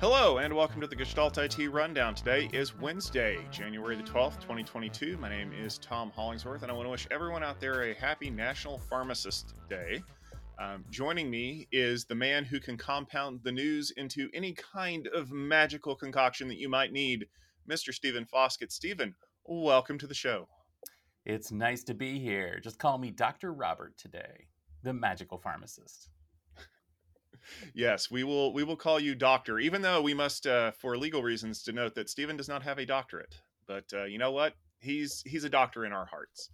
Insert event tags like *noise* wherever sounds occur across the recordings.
Hello, and welcome to the Gestalt IT Rundown. Today is Wednesday, January the 12th, 2022. My name is Tom Hollingsworth, and I want to wish everyone out there a happy National Pharmacist Day. Um, joining me is the man who can compound the news into any kind of magical concoction that you might need, Mr. Stephen Foskett. Stephen, welcome to the show. It's nice to be here. Just call me Dr. Robert today, the magical pharmacist. yes, we will we will call you doctor, even though we must, uh, for legal reasons, denote that Stephen does not have a doctorate. But uh, you know what? He's he's a doctor in our hearts.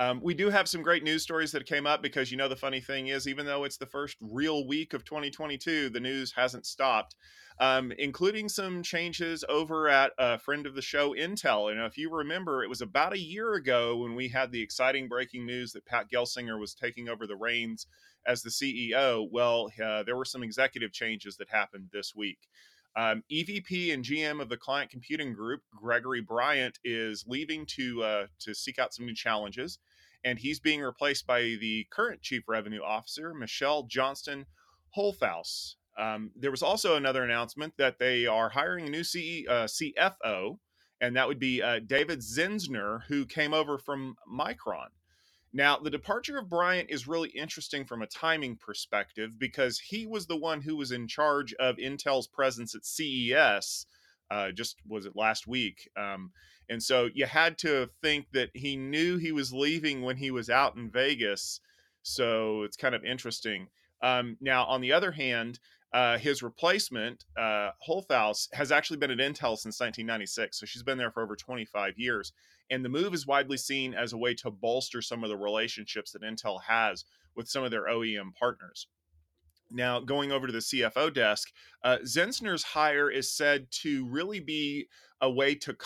Um, we do have some great news stories that came up because you know the funny thing is, even though it's the first real week of 2022, the news hasn't stopped, um, including some changes over at a friend of the show, Intel. And if you remember, it was about a year ago when we had the exciting breaking news that Pat Gelsinger was taking over the reins as the CEO. Well, uh, there were some executive changes that happened this week. Um, EVP and GM of the Client Computing Group, Gregory Bryant, is leaving to uh, to seek out some new challenges and he's being replaced by the current chief revenue officer, Michelle Johnston Holthaus. Um, there was also another announcement that they are hiring a new CE, uh, CFO, and that would be uh, David Zinsner, who came over from Micron. Now, the departure of Bryant is really interesting from a timing perspective because he was the one who was in charge of Intel's presence at CES. Uh, just was it last week? Um, and so you had to think that he knew he was leaving when he was out in Vegas. So it's kind of interesting. Um, now, on the other hand, uh, his replacement, uh, Holthaus, has actually been at Intel since 1996. So she's been there for over 25 years. And the move is widely seen as a way to bolster some of the relationships that Intel has with some of their OEM partners. Now, going over to the CFO desk, uh, Zinsner's hire is said to really be a way to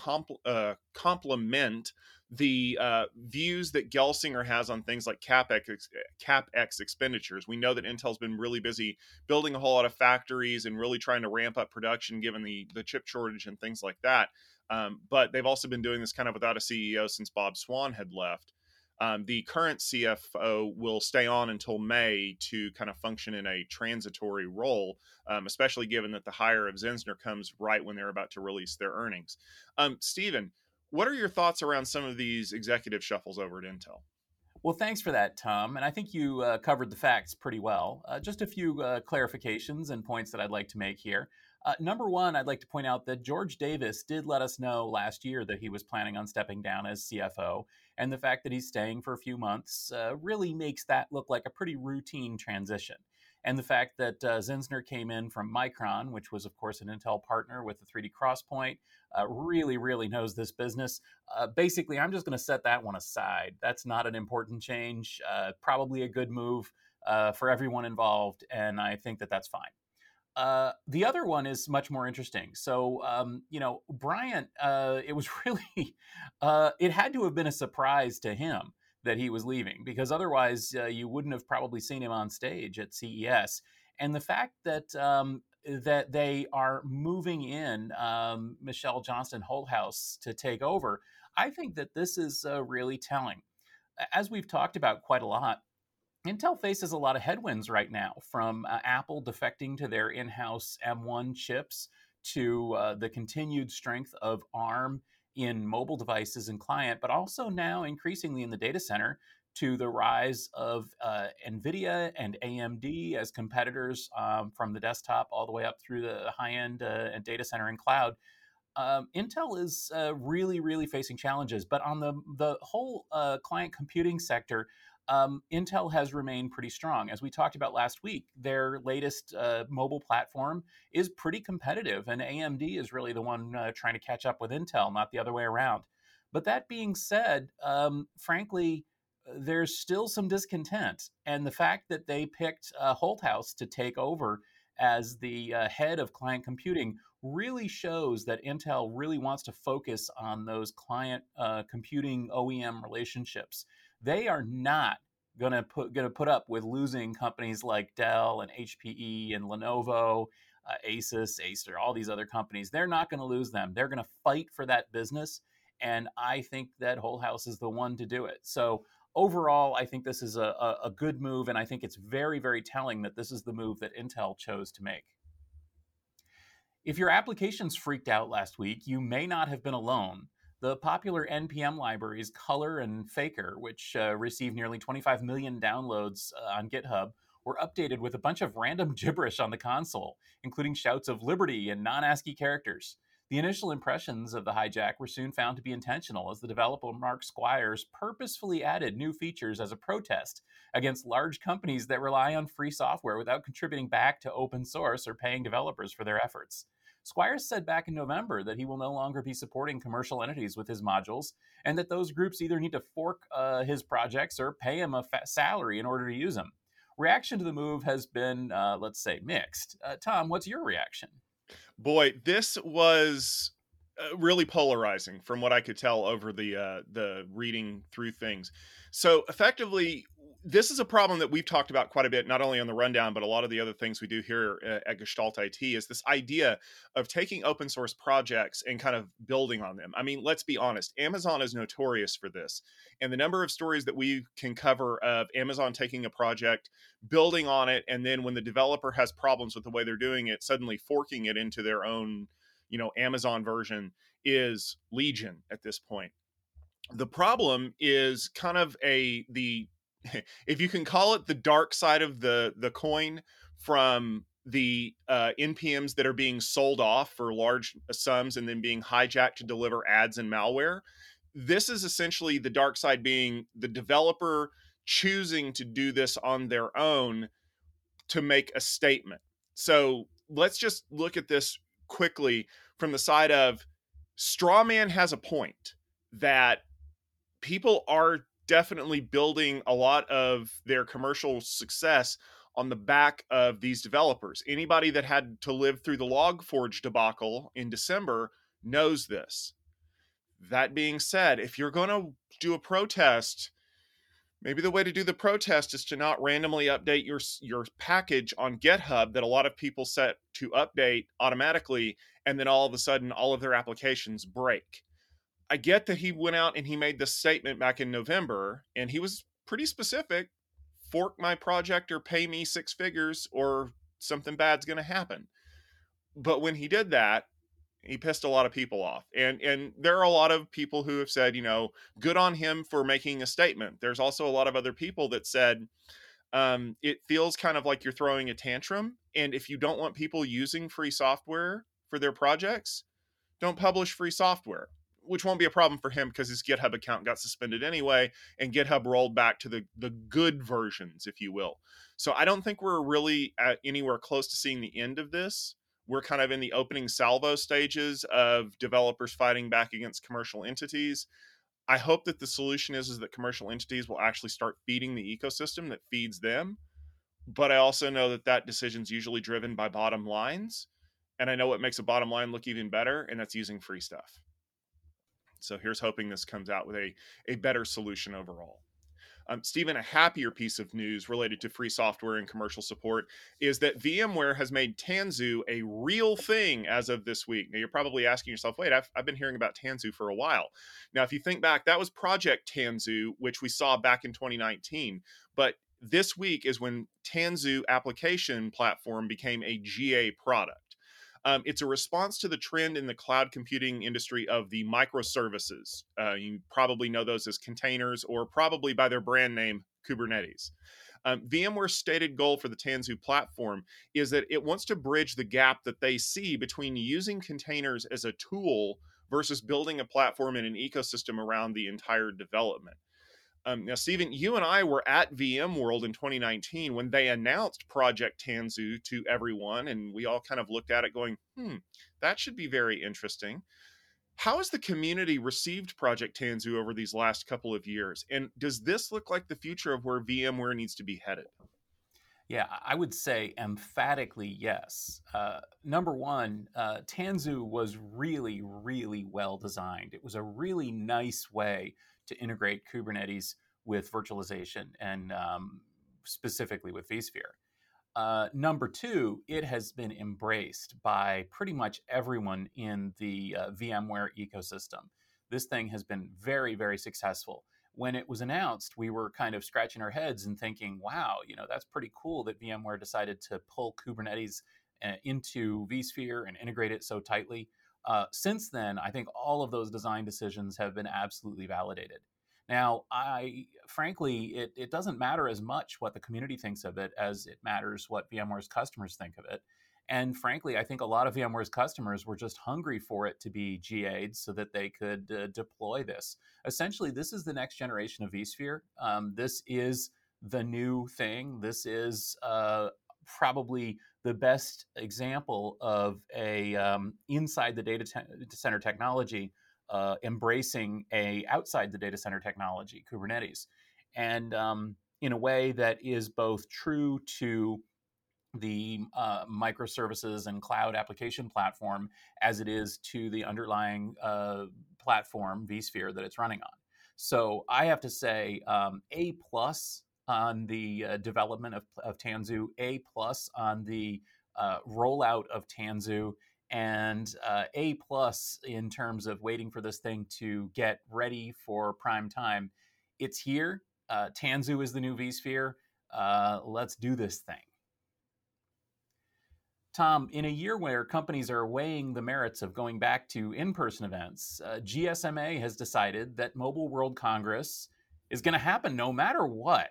uh, complement the uh, views that Gelsinger has on things like capex capex expenditures. We know that Intel's been really busy building a whole lot of factories and really trying to ramp up production given the the chip shortage and things like that. Um, but they've also been doing this kind of without a CEO since Bob Swan had left. Um, the current CFO will stay on until May to kind of function in a transitory role, um, especially given that the hire of Zinsner comes right when they're about to release their earnings. Um, Stephen, what are your thoughts around some of these executive shuffles over at Intel? Well, thanks for that, Tom. And I think you uh, covered the facts pretty well. Uh, just a few uh, clarifications and points that I'd like to make here. Uh, number one, I'd like to point out that George Davis did let us know last year that he was planning on stepping down as CFO. And the fact that he's staying for a few months uh, really makes that look like a pretty routine transition. And the fact that uh, Zinsner came in from Micron, which was, of course, an Intel partner with the 3D XPoint, uh, really, really knows this business. Uh, basically, I'm just going to set that one aside. That's not an important change, uh, probably a good move uh, for everyone involved. And I think that that's fine. Uh, the other one is much more interesting. So, um, you know, Bryant, uh, it was *laughs* really, uh, it had to have been a surprise to him that he was leaving because otherwise uh, you wouldn't have probably seen him on stage at CES. And the fact that um, that they are moving in um, Michelle Johnston Holthaus to take over, I think that this is uh, really telling. As we've talked about quite a lot, Intel faces a lot of headwinds right now from uh, Apple defecting to their in house M1 chips to uh, the continued strength of ARM in mobile devices and client, but also now increasingly in the data center to the rise of uh, NVIDIA and AMD as competitors um, from the desktop all the way up through the high end uh, data center and cloud. Um, Intel is uh, really, really facing challenges, but on the the whole uh, client computing sector, um, Intel has remained pretty strong. As we talked about last week, their latest uh, mobile platform is pretty competitive, and AMD is really the one uh, trying to catch up with Intel, not the other way around. But that being said, um, frankly, there's still some discontent. And the fact that they picked uh, Holthaus to take over as the uh, head of client computing really shows that Intel really wants to focus on those client uh, computing OEM relationships they are not to put to put up with losing companies like Dell and HPE and Lenovo, uh, Asus, Acer, all these other companies. They're not going to lose them. They're going to fight for that business. And I think that Holthaus is the one to do it. So overall, I think this is a, a, a good move, and I think it's very, very telling that this is the move that Intel chose to make. If your applications freaked out last week, you may not have been alone. The popular NPM libraries Color and Faker, which uh, received nearly 25 million downloads uh, on GitHub, were updated with a bunch of random *laughs* gibberish on the console, including shouts of liberty and non ASCII characters. The initial impressions of the hijack were soon found to be intentional, as the developer Mark Squires purposefully added new features as a protest against large companies that rely on free software without contributing back to open source or paying developers for their efforts. Squires said back in November that he will no longer be supporting commercial entities with his modules, and that those groups either need to fork uh, his projects or pay him a salary in order to use them. Reaction to the move has been, uh, let's say, mixed. Uh, Tom, what's your reaction? boy, this was uh, really polarizing from what I could tell over the uh, the reading through things. So effectively, this is a problem that we've talked about quite a bit, not only on the rundown, but a lot of the other things we do here uh, at Gestalt IT is this idea of taking open source projects and kind of building on them. I mean, let's be honest, Amazon is notorious for this. And the number of stories that we can cover of Amazon taking a project, building on it, and then when the developer has problems with the way they're doing it, suddenly forking it into their own, you know, Amazon version is legion at this point the problem is kind of a the if you can call it the dark side of the the coin from the uh, npms that are being sold off for large sums and then being hijacked to deliver ads and malware this is essentially the dark side being the developer choosing to do this on their own to make a statement. So let's just look at this quickly from the side of strawman has a point that people are definitely building a lot of their commercial success on the back of these developers. Anybody that had to live through the Log4j debacle in December knows this. That being said, if you're going to do a protest, maybe the way to do the protest is to not randomly update your your package on GitHub that a lot of people set to update automatically and then all of a sudden all of their applications break. I get that he went out and he made this statement back in November, and he was pretty specific fork my project or pay me six figures, or something bad's going to happen. But when he did that, he pissed a lot of people off and and there are a lot of people who have said you know good on him for making a statement there's also a lot of other people that said um, it feels kind of like you're throwing a tantrum and if you don't want people using free software for their projects don't publish free software which won't be a problem for him because his GitHub account got suspended anyway, and GitHub rolled back to the the good versions, if you will. So I don't think we're really anywhere close to seeing the end of this. We're kind of in the opening salvo stages of developers fighting back against commercial entities. I hope that the solution is, is that commercial entities will actually start feeding the ecosystem that feeds them. But I also know that that decision is usually driven by bottom lines. And I know what makes a bottom line look even better, and that's using free stuff. So here's hoping this comes out with a, a better solution overall. Um, Stephen, a happier piece of news related to free software and commercial support is that VMware has made Tanzu a real thing as of this week. Now, you're probably asking yourself, wait, I've, I've been hearing about Tanzu for a while. Now, if you think back, that was Project Tanzu, which we saw back in 2019. But this week is when Tanzu application platform became a GA product. Um, it's a response to the trend in the cloud computing industry of the microservices. Uh, you probably know those as containers or probably by their brand name, Kubernetes. Um, VMware's stated goal for the Tanzu platform is that it wants to bridge the gap that they see between using containers as a tool versus building a platform and an ecosystem around the entire development. Um, now, Stephen, you and I were at VMworld in 2019 when they announced Project Tanzu to everyone, and we all kind of looked at it going, hmm, that should be very interesting. How has the community received Project Tanzu over these last couple of years? And does this look like the future of where VMware needs to be headed? Yeah, I would say emphatically yes. Uh, number one, uh, Tanzu was really, really well designed. It was a really nice way to integrate Kubernetes with virtualization and um, specifically with vSphere. Uh, number two, it has been embraced by pretty much everyone in the uh, VMware ecosystem. this thing has been very, very successful. When it was announced, we were kind of scratching our heads and thinking, wow, you know, that's pretty cool that VMware decided to pull Kubernetes uh, into vSphere and integrate it so tightly. Uh, since then, I think all of those design decisions have been absolutely validated. Now, I frankly, it, it doesn't matter as much what the community thinks of it as it matters what VMware's customers think of it. And frankly, I think a lot of VMware's customers were just hungry for it to be GA'd so that they could uh, deploy this. Essentially, this is the next generation of vSphere. Um, this is the new thing. This is uh, probably the best example of a um, inside the data te- center technology uh, embracing a outside the data center technology, Kubernetes, and um, in a way that is both true to the uh, microservices and cloud application platform as it is to the underlying uh, platform vSphere that it's running on. So I have to say, um, A plus on the uh, development of, of Tanzu, A plus on the uh, rollout of Tanzu, and uh, A plus in terms of waiting for this thing to get ready for prime time. It's here. Uh, Tanzu is the new vSphere. Uh, let's do this thing. Tom, in a year where companies are weighing the merits of going back to in person events, uh, GSMA has decided that Mobile World Congress is going to happen no matter what.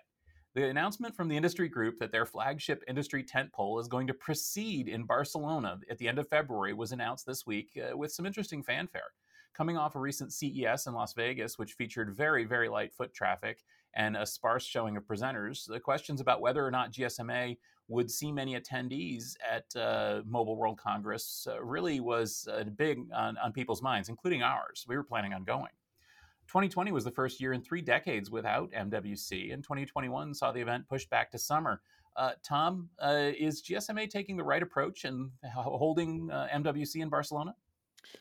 The announcement from the industry group that their flagship industry tentpole is going to proceed in Barcelona at the end of February was announced this week uh, with some interesting fanfare. Coming off a recent CES in Las Vegas, which featured very, very light foot traffic and a sparse showing of presenters, the questions about whether or not GSMA would see many attendees at uh, Mobile World Congress uh, really was uh, big on, on people's minds, including ours. We were planning on going. 2020 was the first year in three decades without MWC, and 2021 saw the event pushed back to summer. Uh, Tom, uh, is GSMA taking the right approach and holding uh, MWC in Barcelona?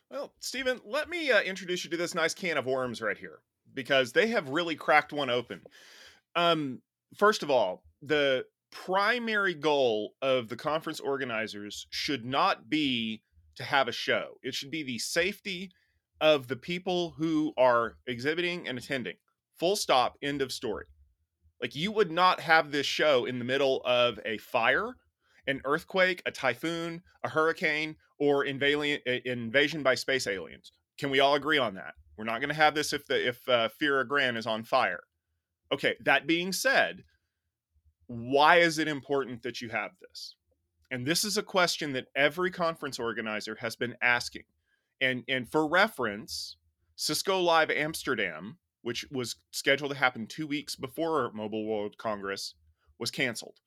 Well, Stephen, let me uh, introduce you to this nice can of worms right here because they have really cracked one open. Um, first of all, the primary goal of the conference organizers should not be to have a show. It should be the safety of the people who are exhibiting and attending. Full stop, end of story. Like you would not have this show in the middle of a fire, an earthquake, a typhoon, a hurricane, or invasion by space aliens. Can we all agree on that? We're not going to have this if the if uh, Fira Gran is on fire. Okay, that being said, why is it important that you have this? And this is a question that every conference organizer has been asking and and for reference, Cisco Live Amsterdam, which was scheduled to happen two weeks before Mobile World Congress, was canceled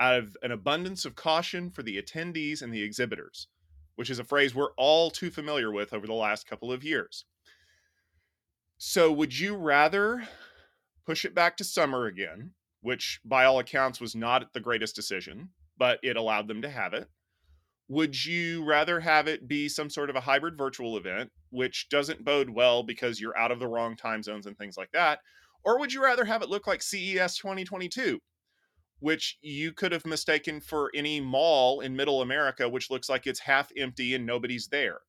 out of an abundance of caution for the attendees and the exhibitors, which is a phrase we're all too familiar with over the last couple of years. So, would you rather push it back to summer again, which by all accounts was not the greatest decision, but it allowed them to have it? Would you rather have it be some sort of a hybrid virtual event which doesn't bode well because you're out of the wrong time zones and things like that or would you rather have it look like CES 2022 which you could have mistaken for any mall in middle America which looks like it's half empty and nobody's there?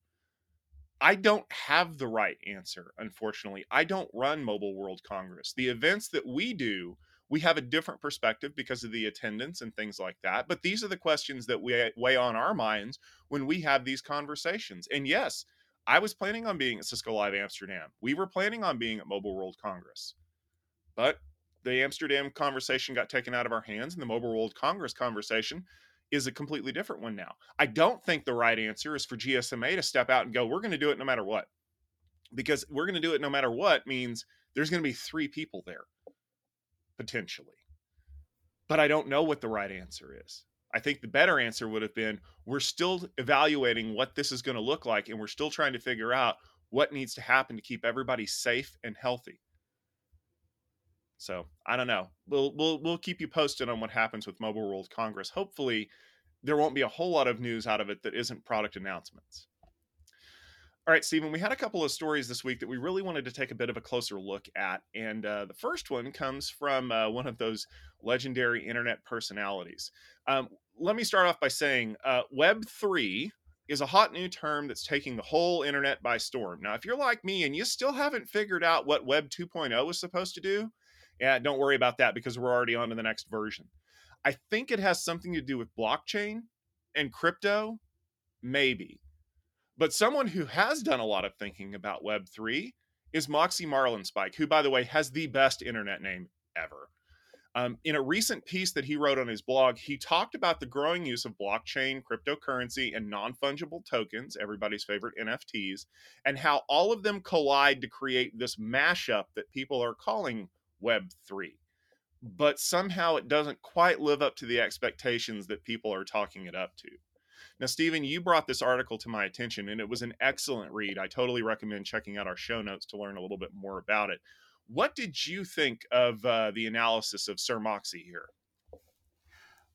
I don't have the right answer unfortunately. I don't run Mobile World Congress. The events that we do we have a different perspective because of the attendance and things like that. But these are the questions that we uh, weigh on our minds when we have these conversations. And yes, I was planning on being at Cisco Live Amsterdam. We were planning on being at Mobile World Congress. But the Amsterdam conversation got taken out of our hands, and the Mobile World Congress conversation is a completely different one now. I don't think the right answer is for GSMA to step out and go, we're going to do it no matter what. Because we're going to do it no matter what means there's going to be three people there potentially. But I don't know what the right answer is. I think the better answer would have been we're still evaluating what this is going to look like and we're still trying to figure out what needs to happen to keep everybody safe and healthy. So, I don't know. We'll we'll we'll keep you posted on what happens with Mobile World Congress. Hopefully, there won't be a whole lot of news out of it that isn't product announcements. All right, Stephen, we had a couple of stories this week that we really wanted to take a bit of a closer look at. And uh, the first one comes from uh, one of those legendary internet personalities. Um, let me start off by saying uh, Web3 is a hot new term that's taking the whole internet by storm. Now, if you're like me and you still haven't figured out what Web 2.0 is supposed to do, yeah, don't worry about that because we're already on to the next version. I think it has something to do with blockchain and crypto, maybe. But someone who has done a lot of thinking about Web3 is Moxie Marlinspike, who, by the way, has the best internet name ever. Um, in a recent piece that he wrote on his blog, he talked about the growing use of blockchain, cryptocurrency, and non fungible tokens, everybody's favorite NFTs, and how all of them collide to create this mashup that people are calling Web3. But somehow it doesn't quite live up to the expectations that people are talking it up to. Now, Stephen, you brought this article to my attention, and it was an excellent read. I totally recommend checking out our show notes to learn a little bit more about it. What did you think of uh, the analysis of Sir Moxie here?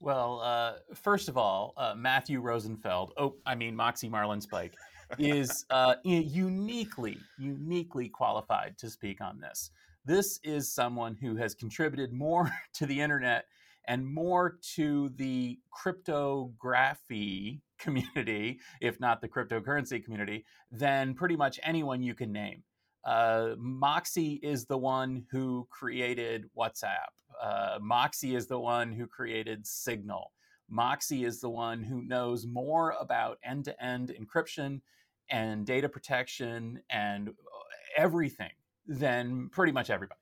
Well, uh, first of all, uh, Matthew Rosenfeld, oh, I mean, Moxie Marlinspike, is *laughs* uh, uniquely, uniquely qualified to speak on this. This is someone who has contributed more *laughs* to the internet and more to the cryptography community, *laughs* if not the cryptocurrency community, than pretty much anyone you can name. Uh, Moxie is the one who created WhatsApp. Uh, Moxie is the one who created Signal. Moxie is the one who knows more about end to end encryption and data protection and everything than pretty much everybody.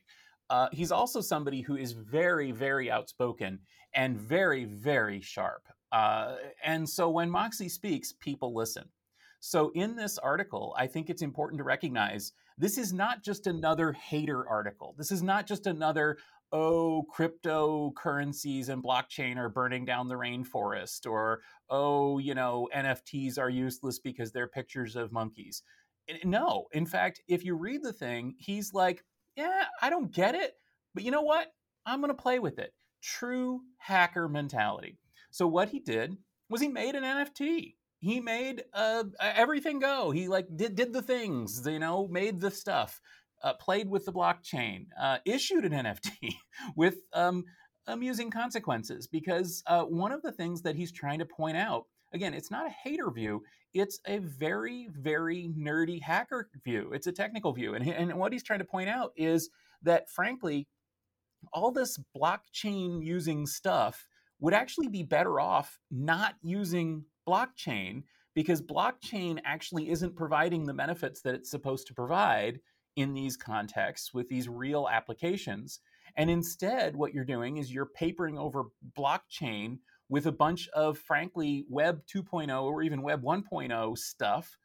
Uh, he's also somebody who is very, very outspoken and very, very sharp. Uh, and so when Moxie speaks, people listen. So in this article, I think it's important to recognize this is not just another hater article. This is not just another, oh, cryptocurrencies and blockchain are burning down the rainforest, or oh, you know, NFTs are useless because they're pictures of monkeys. No, in fact, if you read the thing, he's like, yeah, I don't get it, but you know what? I'm going to play with it. True hacker mentality. So what he did was he made an NFT. He made uh, everything go. He like did did the things, you know, made the stuff, uh, played with the blockchain, uh, issued an *laughs* NFT with um, amusing consequences. Because uh, one of the things that he's trying to point out again, it's not a hater view. It's a very, very nerdy hacker view. It's a technical view. And, and what he's trying to point out is that, frankly, all this blockchain using stuff would actually be better off not using blockchain because blockchain actually isn't providing the benefits that it's supposed to provide in these contexts with these real applications. And instead, what you're doing is you're papering over blockchain with a bunch of, frankly, Web 2.0 or even Web 1.0 stuff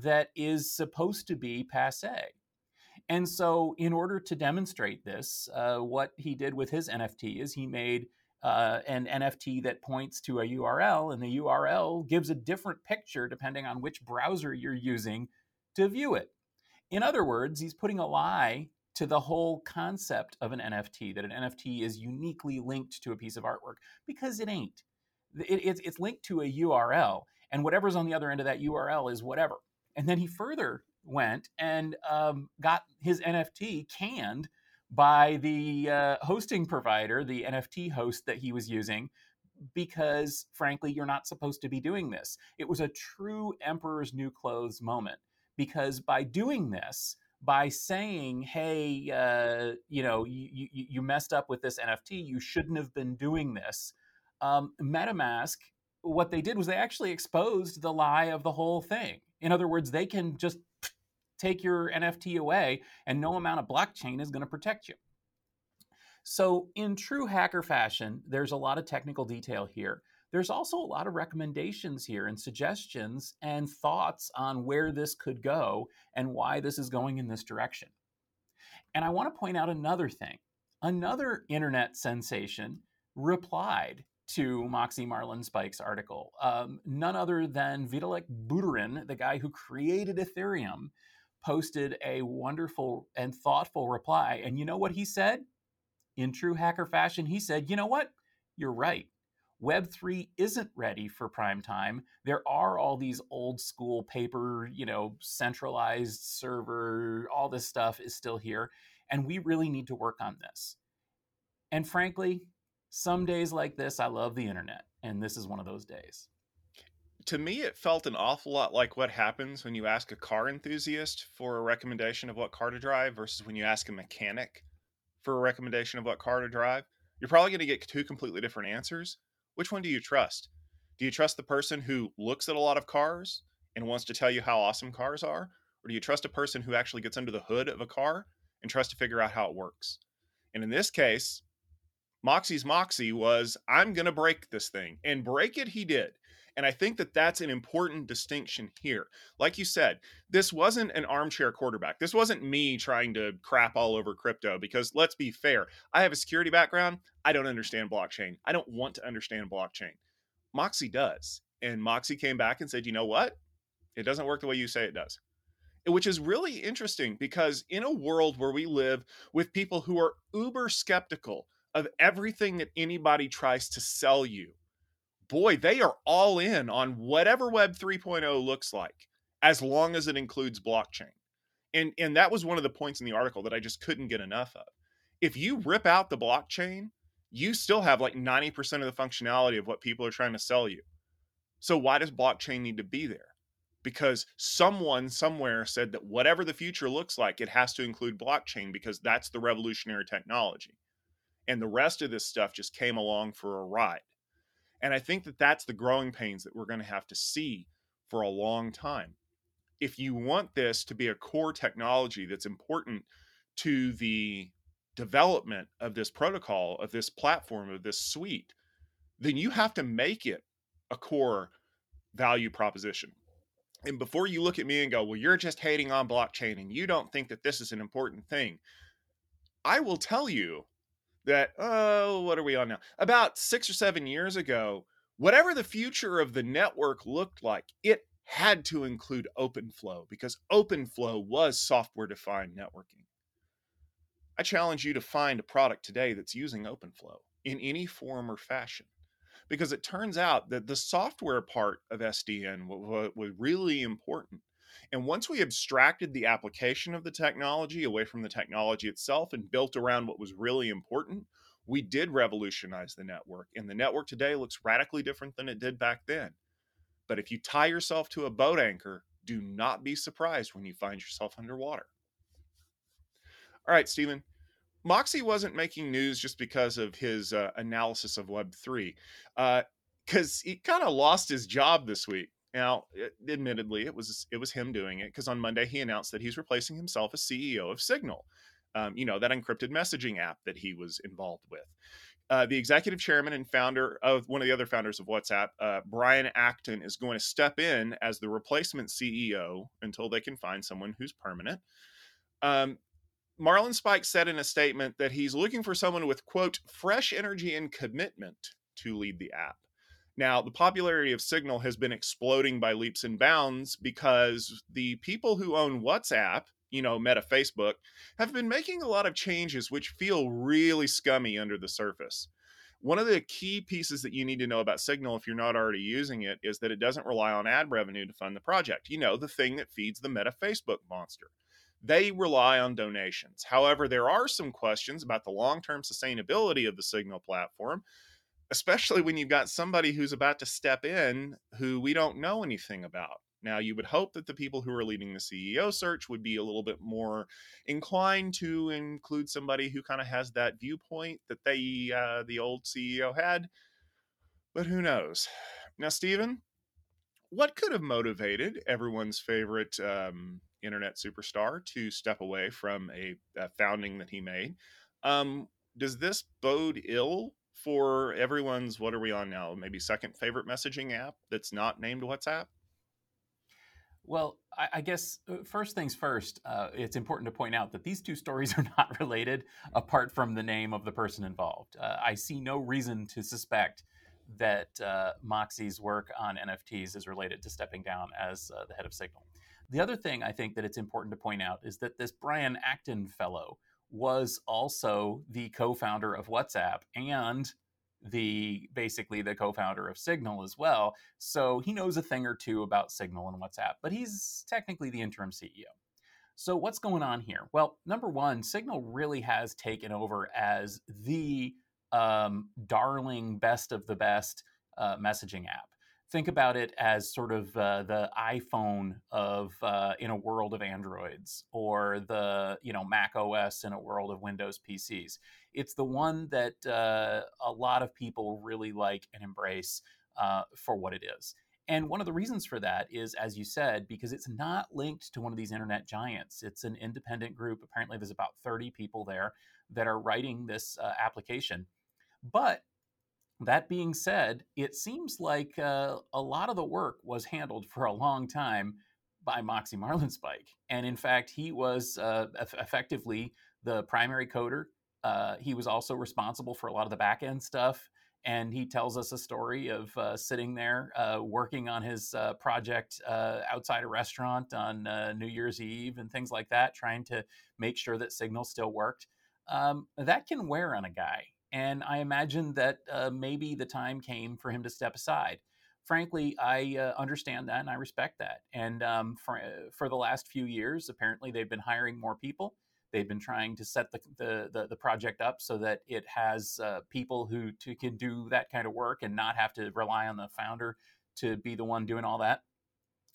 that is supposed to be passe. And so, in order to demonstrate this, uh, what he did with his NFT is he made uh, an NFT that points to a URL, and the URL gives a different picture depending on which browser you're using to view it. In other words, he's putting a lie to the whole concept of an NFT, that an NFT is uniquely linked to a piece of artwork, because it ain't. It, it's, it's linked to a URL, and whatever's on the other end of that URL is whatever. And then he further went and um, got his NFT canned by the uh, hosting provider, the NFT host that he was using, because frankly, you're not supposed to be doing this. It was a true Emperor's New Clothes moment because by doing this, by saying, "Hey, uh, you know, you, you, you messed up with this NFT. You shouldn't have been doing this." Um, MetaMask, what they did was they actually exposed the lie of the whole thing. In other words, they can just take your NFT away, and no amount of blockchain is going to protect you. So, in true hacker fashion, there's a lot of technical detail here. There's also a lot of recommendations here and suggestions and thoughts on where this could go and why this is going in this direction. And I want to point out another thing. Another internet sensation replied to Moxie Marlinspike's article. Um, none other than Vitalik Buterin, the guy who created Ethereum, posted a wonderful and thoughtful reply. And you know what he said? In true hacker fashion, he said, you know what? You're right. Web3 isn't ready for prime time. There are all these old school paper, you know, centralized server, all this stuff is still here. And we really need to work on this. And frankly, some days like this, I love the internet. And this is one of those days to me, it felt an awful lot like what happens when you ask a car enthusiast for a recommendation of what car to drive versus when you ask a mechanic for a recommendation of what car to drive. You're probably going to get two completely different answers. Which one do you trust? Do you trust the person who looks at a lot of cars and wants to tell you how awesome cars are? Or do you trust a person who actually gets under the hood of a car and tries to figure out how it works? And in this case, Moxie's Moxie was, I'm going to break this thing. And break it, he did. And I think that that's an important distinction here. Like you said, this wasn't an armchair quarterback. This wasn't me trying to crap all over crypto because let's be fair. I have a security background. I don't understand blockchain. I don't want to understand blockchain. Moxie does. And Moxie came back and said, you know what? It doesn't work the way you say it does. Which is really interesting because in a world where we live with people who are uber skeptical of everything that anybody tries to sell you, boy, they are all in on whatever Web 3.0 looks like, as long as it includes blockchain. And, and that was one of the points in the article that I just couldn't get enough of. If you rip out the blockchain, you still have like 90% of the functionality of what people are trying to sell you. So why does blockchain need to be there? Because someone somewhere said that whatever the future looks like, it has to include blockchain because that's the revolutionary technology. And the rest of this stuff just came along for a ride. And I think that that's the growing pains that we're going to have to see for a long time. If you want this to be a core technology that's important to the development of this protocol, of this platform, of this suite, then you have to make it a core value proposition. And before you look at me and go, well, you're just hating on blockchain and you don't think that this is an important thing, I will tell you that oh what are we on now? About six or seven years ago whatever the future of the network looked like it had to include openflow because openflow was software defined networking. I challenge you to find a product today that's using openflow in any form or fashion because it turns out that the software part of sdn was really important and once we abstracted the application of the technology away from the technology itself and built around what was really important, we did revolutionize the network. And the network today looks radically different than it did back then. But if you tie yourself to a boat anchor, do not be surprised when you find yourself underwater. All right, Stephen. Moxie wasn't making news just because of his uh, analysis of Web3, because uh, he kind of lost his job this week. Now, admittedly, it was it was him doing it because on Monday he announced that he's replacing himself as CEO of Signal, um, you know that encrypted messaging app that he was involved with. Uh, the executive chairman and founder of one of the other founders of WhatsApp, uh, Brian Acton, is going to step in as the replacement CEO until they can find someone who's permanent. Um, Marlinspike said in a statement that he's looking for someone with quote fresh energy and commitment to lead the app. Now, the popularity of Signal has been exploding by leaps and bounds because the people who own WhatsApp, you know, Meta Facebook, have been making a lot of changes which feel really scummy under the surface. One of the key pieces that you need to know about Signal, if you're not already using it, is that it doesn't rely on ad revenue to fund the project. You know, the thing that feeds the Meta Facebook monster. They rely on donations. However, there are some questions about the long term sustainability of the Signal platform especially when you've got somebody who's about to step in who we don't know anything about. Now, you would hope that the people who are leading the CEO search would be a little bit more inclined to include somebody who kind of has that viewpoint that they, uh, the old CEO, had. But who knows? Now, Stephen, what could have motivated everyone's favorite um, internet superstar to step away from a, a founding that he made? Um, does this bode ill for everyone's what are we on now? Maybe second favorite messaging app that's not named WhatsApp? Well, I, I guess uh, first things first, uh, it's important to point out that these two stories are not *laughs* related apart from the name of the person involved. Uh, I see no reason to suspect that uh, Moxie's work on NFTs is related to stepping down as uh, the head of Signal. The other thing I think that it's important to point out is that this Brian Acton fellow was also the co-founder of WhatsApp and the basically the co-founder of Signal as well. So he knows a thing or two about Signal and WhatsApp, but he's technically the interim CEO. So what's going on here? Well, number one, Signal really has taken over as the um, darling, best of the best uh, messaging app. Think about it as sort of uh, the iPhone of uh, in a world of Androids, or the you know Mac OS in a world of Windows PCs. It's the one that uh, a lot of people really like and embrace uh, for what it is. And one of the reasons for that is, as you said, because it's not linked to one of these internet giants. It's an independent group. Apparently, there's about 30 people there that are writing this uh, application. But that being said, it seems like uh, a lot of the work was handled *laughs* for a long time by Moxie Marlinspike. And in fact, he was uh, effectively the primary coder. Uh, he was also responsible for a lot of the back end stuff. And he tells us a story of uh, sitting there uh, working on his uh, project outside a restaurant on New Year's Eve and things like that, trying to make sure that Signal still worked. Um, that can wear on a guy and I imagine that uh, maybe the time came for him to step aside. Frankly, I uh, understand that and I respect that. And um, for, uh, for the last few years, apparently they've been hiring more people. They've been trying to set the, the, the, the project up so that it has uh, people who to, can do that kind of work and not have to rely on the founder to be the one doing all that.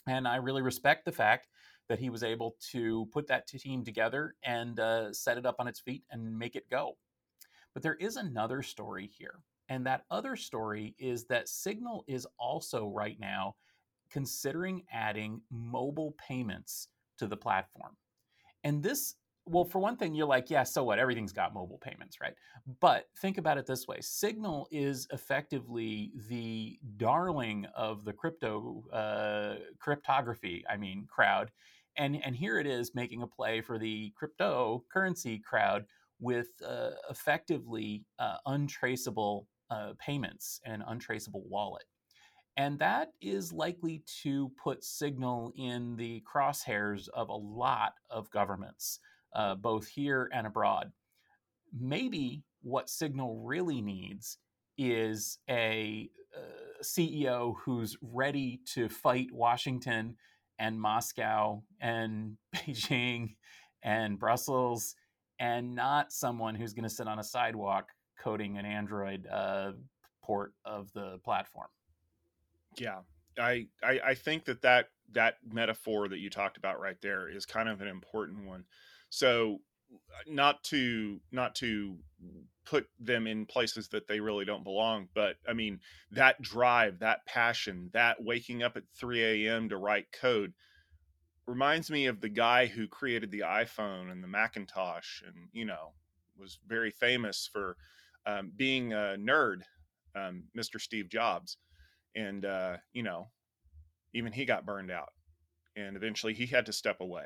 And I really respect the fact that he was able to put that team together and uh, set it up on its feet and make it go. But there is another story here. And that other story is that Signal is also right now considering adding mobile payments to the platform. And this, well, for one thing, you're like, yeah, so what? Everything's got mobile payments, right? But think about it this way Signal is effectively the darling of the crypto, uh, cryptography, I mean, crowd. And, and here it is making a play for the cryptocurrency crowd with uh, effectively uh, untraceable uh, payments and untraceable wallet. And that is likely to put Signal in the crosshairs of a lot of governments, uh, both here and abroad. Maybe what Signal really needs is a uh, CEO who's ready to fight Washington and Moscow and *laughs* Beijing and Brussels and not someone who's going to sit on a sidewalk coding an Android uh, port of the platform. Yeah, I, I I think that that that metaphor that you talked about right there is kind of an important one. So not to not to put them in places that they really don't belong but i mean that drive that passion that waking up at 3 a.m to write code reminds me of the guy who created the iPhone and the Macintosh, and you know was very famous for um, being a nerd, um, Mr. Steve Jobs, and uh, you know even he got burned out, and eventually he had to step away.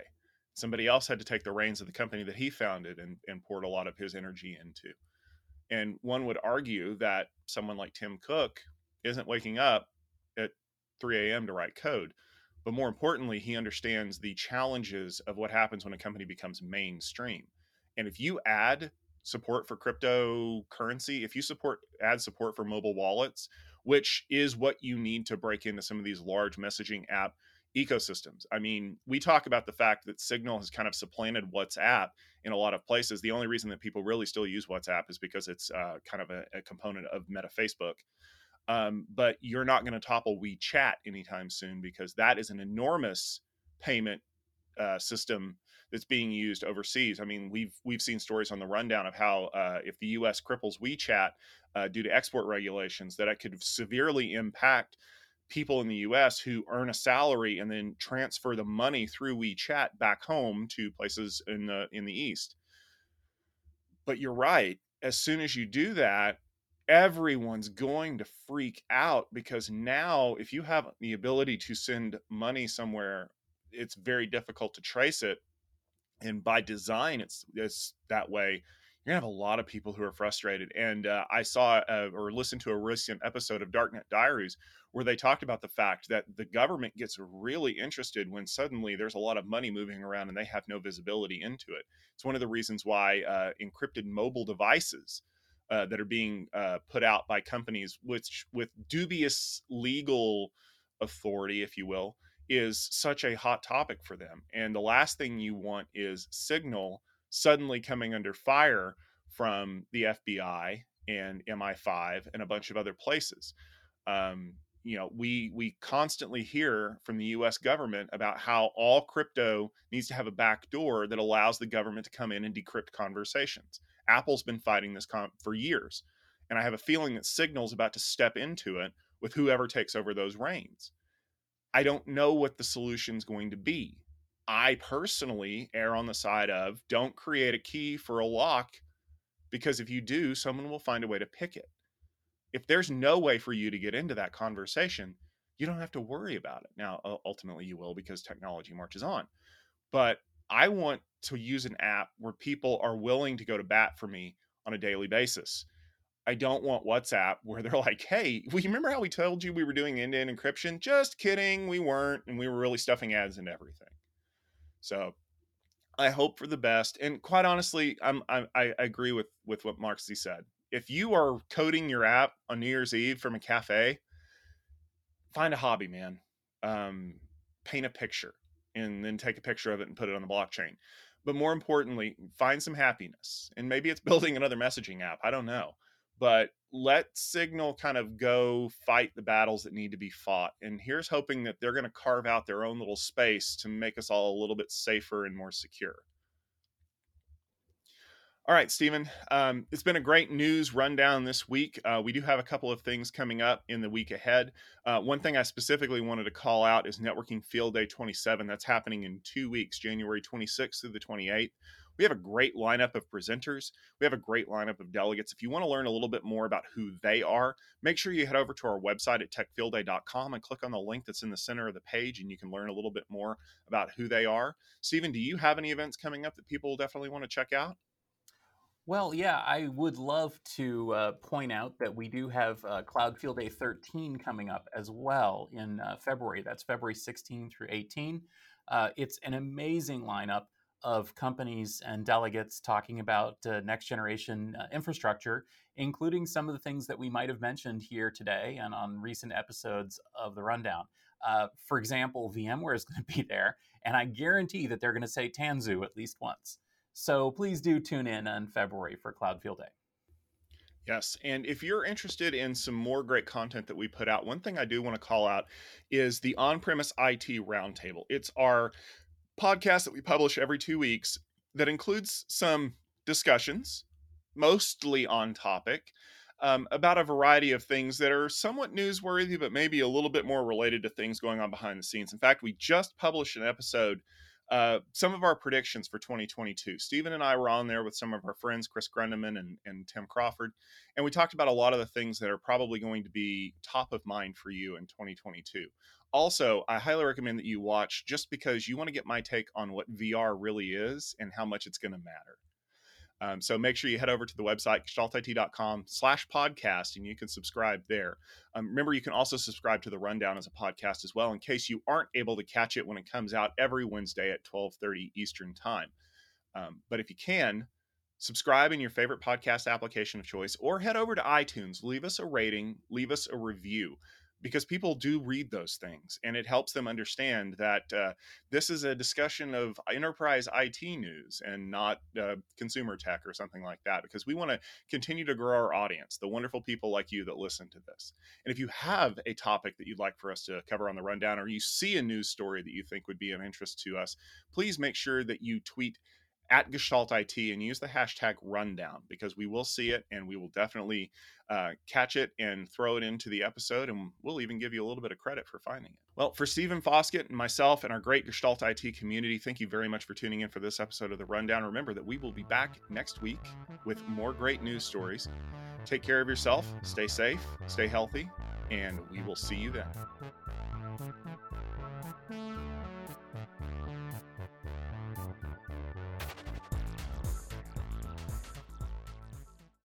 Somebody else had to take the reins of the company that he founded and, and poured a lot of his energy into. And one would argue that someone like Tim Cook isn't waking up at 3 a.m. to write code but more importantly, he understands the challenges of what happens when a company becomes mainstream. And if you add support for cryptocurrency, if you support add support for mobile wallets, which is what you need to break into some of these large messaging app ecosystems. I mean, we talk about the fact that Signal has kind of supplanted WhatsApp in a lot of places. The only reason that people really still use WhatsApp is because it's uh, kind of a, a component of Meta Facebook. Um, but you're not going to topple WeChat anytime soon because that is an enormous payment uh, system that's being used overseas. I mean, we've we've seen stories on the rundown of how uh, if the U.S. cripples WeChat uh, due to export regulations, that it could severely impact people in the U.S. who earn a salary and then transfer the money through WeChat back home to places in the in the East. But you're right. As soon as you do that, everyone's going to freak out because now if you have the ability to send money somewhere it's very difficult to trace it and by design it's it's that way you're gonna have a lot of people who are frustrated and uh, i saw uh, or listened to a recent episode of darknet diaries where they talked about the fact that the government gets really interested when suddenly there's a lot of money moving around and they have no visibility into it. It's one of the reasons why uh, encrypted mobile devices uh, that are being uh, put out by companies which with dubious legal authority, if you will, is such a hot topic for them. And the last thing you want is Signal suddenly coming under fire from the FBI and MI5 and a bunch of other places. Um, you know we we constantly hear from the US government about how all crypto needs to have a back door that allows the government to come in and decrypt conversations apple's been fighting this comp for years and i have a feeling that signal's about to step into it with whoever takes over those reins i don't know what the solution's going to be i personally err on the side of don't create a key for a lock because if you do someone will find a way to pick it if there's no way for you to get into that conversation, you don't have to worry about it. Now, ultimately, you will because technology marches on. But I want to use an app where people are willing to go to bat for me on a daily basis. I don't want WhatsApp where they're *laughs* like, hey, we remember how we told you we were doing end to end encryption? Just kidding, we weren't. And we were really stuffing ads and everything. So I hope for the best. And quite honestly, I'm, I, I agree with, with what Moxie said if you are coding your app on New Year's Eve from a cafe, find a hobby, man. Um, paint a picture and then take a picture of it and put it on the blockchain. But more importantly, find some happiness. And maybe it's *laughs* building another messaging app. I don't know. But let Signal kind of go fight the battles that need to be fought. And here's hoping that they're going to carve out their own little space to make us all a little bit safer and more secure. All right, Stephen. Um, it's been a great news rundown this week. Uh, we do have a couple of things coming up in the week ahead. Uh, one thing I specifically wanted to call out is Networking Field Day 27. That's happening in two weeks, January 26th through the 28th. We have a great lineup of presenters. We have a great lineup of delegates. If you want to learn a little bit more about who they are, make sure you head over to our website at techfieldday.com and click on the link that's in the center of the page, and you can learn a little bit more about who they are. Stephen, do you have any events coming up that people definitely want to check out? Well, yeah, I would love to uh, point out that we do have uh, Cloud Field Day 13 coming up as well in uh, February. That's February 16 through 18. Uh, it's an amazing lineup of companies and delegates talking about uh, next generation uh, infrastructure, including some of the things that we might have mentioned here today and on recent episodes of the Rundown. for example, VMware is going to be there, and I guarantee that they're going to say Tanzu at least once. So please do tune in on February for Cloud Field Day. Yes. And if you're interested in some more great content that we put out, one thing I do want to call out is the on premise IT Roundtable. It's our podcast that we publish every two weeks that includes some discussions, mostly on topic, um, about a variety of things that are somewhat newsworthy, but maybe a little bit more related to things going on behind the scenes. In fact, we just published an episode uh, some of our predictions for 2022. Stephen and I were on there with some of our friends, Chris Grundemann and, and Tim Crawford, and we talked about a lot of the things that are probably going to be top of mind for you in 2022. Also, I highly recommend that you watch just because you want to get my take on what VR really is and how much it's going to matter. Um, so make sure you head over to the website, gestaltit.com slash podcast, and you can subscribe there. Um, remember, you can also subscribe to the Rundown as a podcast as well in case you aren't able to catch it when it comes out every Wednesday at 1230 Eastern Time. Um, but if you can, subscribe in your favorite podcast application of choice or head over to iTunes, leave us a rating, leave us a review because people do read those things and it helps them understand that uh, this is a discussion of enterprise IT news and not uh, consumer tech or something like that because we want to continue to grow our audience, the wonderful people like you that listen to this. And if you have a topic that you'd like for us to cover on the rundown or you see a news story that you think would be of interest to us, please make sure that you tweet at Gestalt IT and use the hashtag rundown because we will see it and we will definitely uh, catch it and throw it into the episode. And we'll even give you a little bit of credit for finding it. Well, for Stephen Foskett and myself and our great Gestalt IT community, thank you very much for tuning in for this episode of The Rundown. Remember that we will be back next week with more great news stories. Take care of yourself, stay safe, stay healthy, and we will see you then.